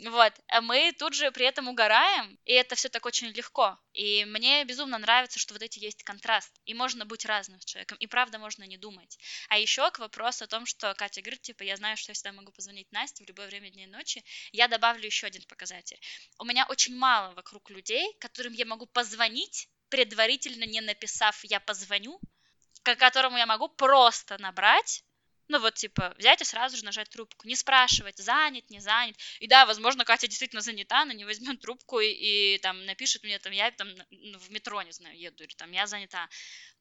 вот, а мы тут же при этом угораем, и это все так очень легко. И мне безумно нравится, что вот эти есть контраст, и можно быть разным с человеком, и правда можно не думать. А еще к вопросу о том, что Катя говорит, типа, я знаю, что я всегда могу позвонить Насте в любое время дня и ночи, я добавлю еще один показатель. У меня очень мало вокруг людей, которым я могу позвонить, предварительно не написав «я позвоню», к которому я могу просто набрать ну вот, типа, взять и сразу же нажать трубку, не спрашивать, занят, не занят. И да, возможно, Катя действительно занята, она не возьмет трубку и, и там напишет мне, там, я там ну, в метро, не знаю, еду, или там, я занята.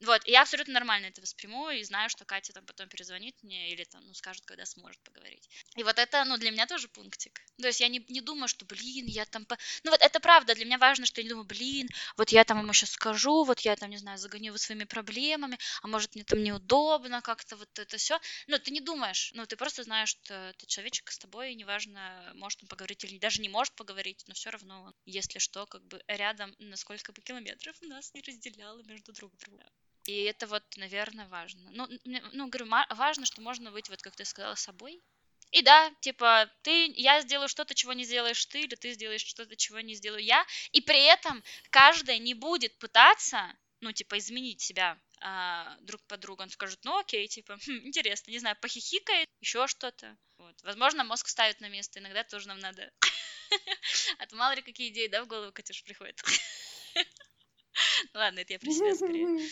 Вот, и я абсолютно нормально это восприму, и знаю, что Катя там потом перезвонит мне или там, ну, скажет, когда сможет поговорить. И вот это, ну, для меня тоже пунктик. То есть я не, не думаю, что, блин, я там... По... Ну, вот это правда, для меня важно, что я не думаю, блин, вот я там ему сейчас скажу, вот я там, не знаю, загоню его своими проблемами, а может мне там неудобно как-то вот это все. Ну, ты не думаешь, ну, ты просто знаешь, что этот человечек с тобой, неважно, может он поговорить или даже не может поговорить, но все равно, если что, как бы рядом, насколько бы километров [laughs] нас не разделяло между друг другом. И это вот, наверное, важно. Ну, ну, говорю, важно, что можно быть, вот как ты сказала, собой. И да, типа, ты, я сделаю что-то, чего не сделаешь ты, или ты сделаешь что-то, чего не сделаю я. И при этом каждая не будет пытаться, ну, типа, изменить себя а, друг под другу. Он скажет, ну, окей, типа, [laughs] хм, интересно, не знаю, похихикает, еще что-то. Вот. Возможно, мозг ставит на место, иногда тоже нам надо. [laughs] А то мало ли какие идеи, да, в голову, Катюш, приходят. [laughs] Ладно, это я про себя скорее.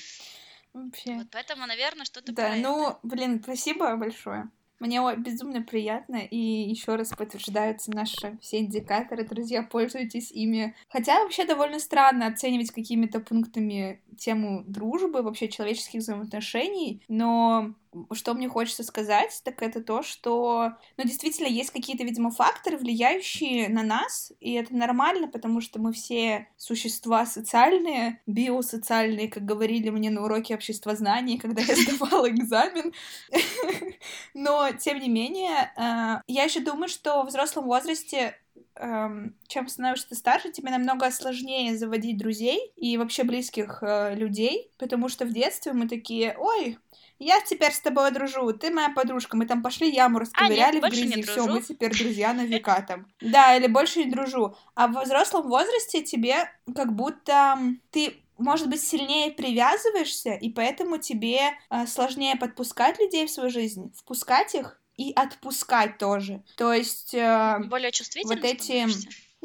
Вообще. Вот поэтому, наверное, что-то Да, ну, это. блин, спасибо большое. Мне безумно приятно, и еще раз подтверждаются наши все индикаторы. Друзья, пользуйтесь ими. Хотя вообще довольно странно оценивать какими-то пунктами тему дружбы, вообще человеческих взаимоотношений, но что мне хочется сказать, так это то, что, ну, действительно, есть какие-то, видимо, факторы, влияющие на нас, и это нормально, потому что мы все существа социальные, биосоциальные, как говорили мне на уроке обществознания, [laughs] когда я сдавала экзамен. [laughs] Но, тем не менее, э, я еще думаю, что в взрослом возрасте эм, чем становишься ты старше, тебе намного сложнее заводить друзей и вообще близких э, людей, потому что в детстве мы такие, ой, я теперь с тобой дружу, ты моя подружка, мы там пошли яму расковыряли а, нет, в грязи, все, мы теперь друзья на века [laughs] там. Да, или больше не дружу. А в взрослом возрасте тебе как будто ты может быть, сильнее привязываешься, и поэтому тебе э, сложнее подпускать людей в свою жизнь, впускать их и отпускать тоже. То есть... Э, Более чувствительным Вот эти...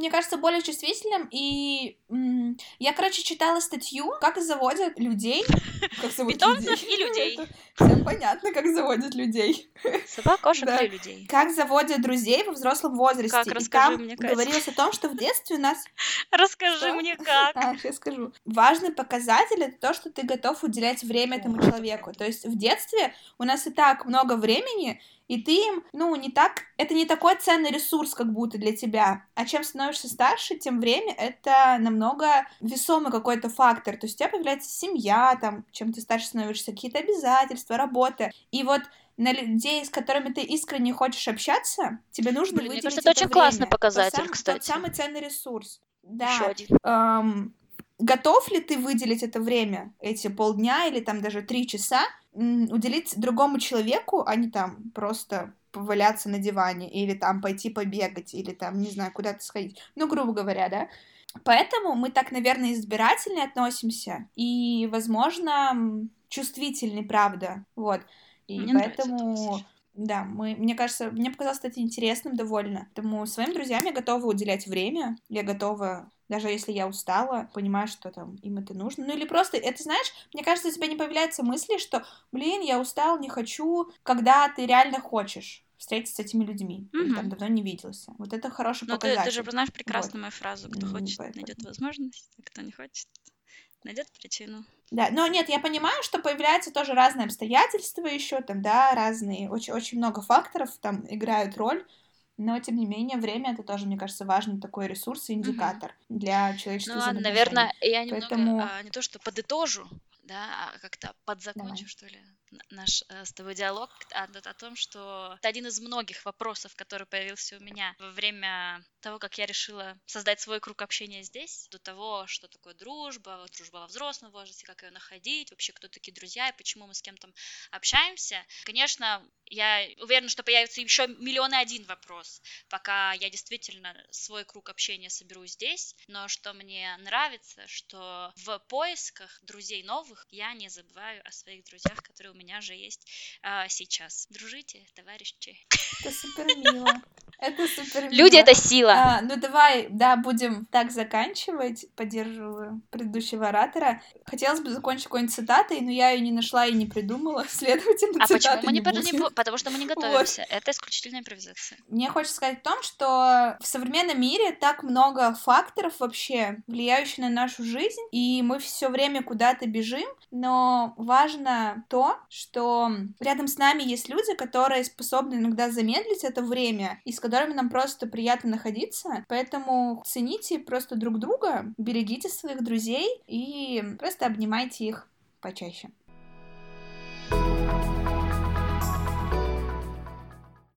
Мне кажется, более чувствительным, и я, короче, читала статью, как заводят людей. [laughs] Как заводят Питомцев людей. и людей. Всем понятно, как заводят людей. Собак, кошек да. и людей. Как заводят друзей во взрослом возрасте. Как? Расскажи и там мне, Катя. говорилось о том, что в детстве у нас... [laughs] Расскажи что? мне, как. [laughs] А, сейчас скажу. Важный показатель — это то, что ты готов уделять время этому человеку. То есть в детстве у нас и так много времени, и ты им, ну, не так, это не такой ценный ресурс, как будто для тебя. А чем становишься старше, тем время это намного весомый какой-то фактор. То есть у тебя появляется семья, там, чем ты старше становишься, какие-то обязательства, работа. И вот на людей, с которыми ты искренне хочешь общаться, тебе нужно Блин, выделить мне кажется, это, это очень время. классный показатель, тот кстати. Тот самый ценный ресурс. Да. Еще один. Эм, готов ли ты выделить это время, эти полдня или там даже три часа, уделить другому человеку, а не там просто поваляться на диване или там пойти побегать или там, не знаю, куда-то сходить. Ну, грубо говоря, да. Поэтому мы так, наверное, избирательно относимся и, возможно, чувствительны, правда. Вот. И мне поэтому да, мы, мне кажется, мне показалось это интересным довольно. Поэтому своим друзьям я готова уделять время, я готова даже если я устала, понимаю, что там им это нужно. Ну или просто, это знаешь, мне кажется, у тебя не появляется мысли, что, блин, я устал, не хочу, когда ты реально хочешь встретиться с этими людьми. Mm-hmm. Или там давно не виделся. Вот это хороший Но показатель. Ты, ты же знаешь прекрасно вот. мою фразу, кто mm-hmm. хочет, найдет возможность, а кто не хочет, найдет причину. Да, но нет, я понимаю, что появляются тоже разные обстоятельства еще, там, да, разные, очень, очень много факторов там играют роль, но, тем не менее, время это тоже, мне кажется, важный такой ресурс и индикатор угу. для человеческих Ну ладно, наверное, я немного Поэтому... а, не то, что подытожу, да, а как-то подзакончу, Давай. что ли, наш э, с тобой диалог о, о том, что это один из многих вопросов, который появился у меня во время того, как я решила создать свой круг общения здесь, до того, что такое дружба, дружба во взрослом возрасте, как ее находить, вообще кто такие друзья и почему мы с кем-то общаемся. Конечно, я уверена, что появится еще миллион и один вопрос, пока я действительно свой круг общения соберу здесь. Но что мне нравится, что в поисках друзей новых я не забываю о своих друзьях, которые у меня же есть а, сейчас. Дружите, товарищи. Это супер мило. Это супер. Люди — это сила. А, ну давай, да, будем так заканчивать. Поддерживаю предыдущего оратора. Хотелось бы закончить какой-нибудь цитатой, но я ее не нашла и не придумала, [laughs] следовательно, А почему мы не, не. Потому что мы не готовимся. Вот. Это исключительная импровизация. Мне хочется сказать в том, что в современном мире так много факторов вообще, влияющих на нашу жизнь, и мы все время куда-то бежим, но важно то, что рядом с нами есть люди, которые способны иногда замедлить это время, и с которыми нам просто приятно находиться, поэтому цените просто друг друга, берегите своих друзей и просто обнимайте их почаще.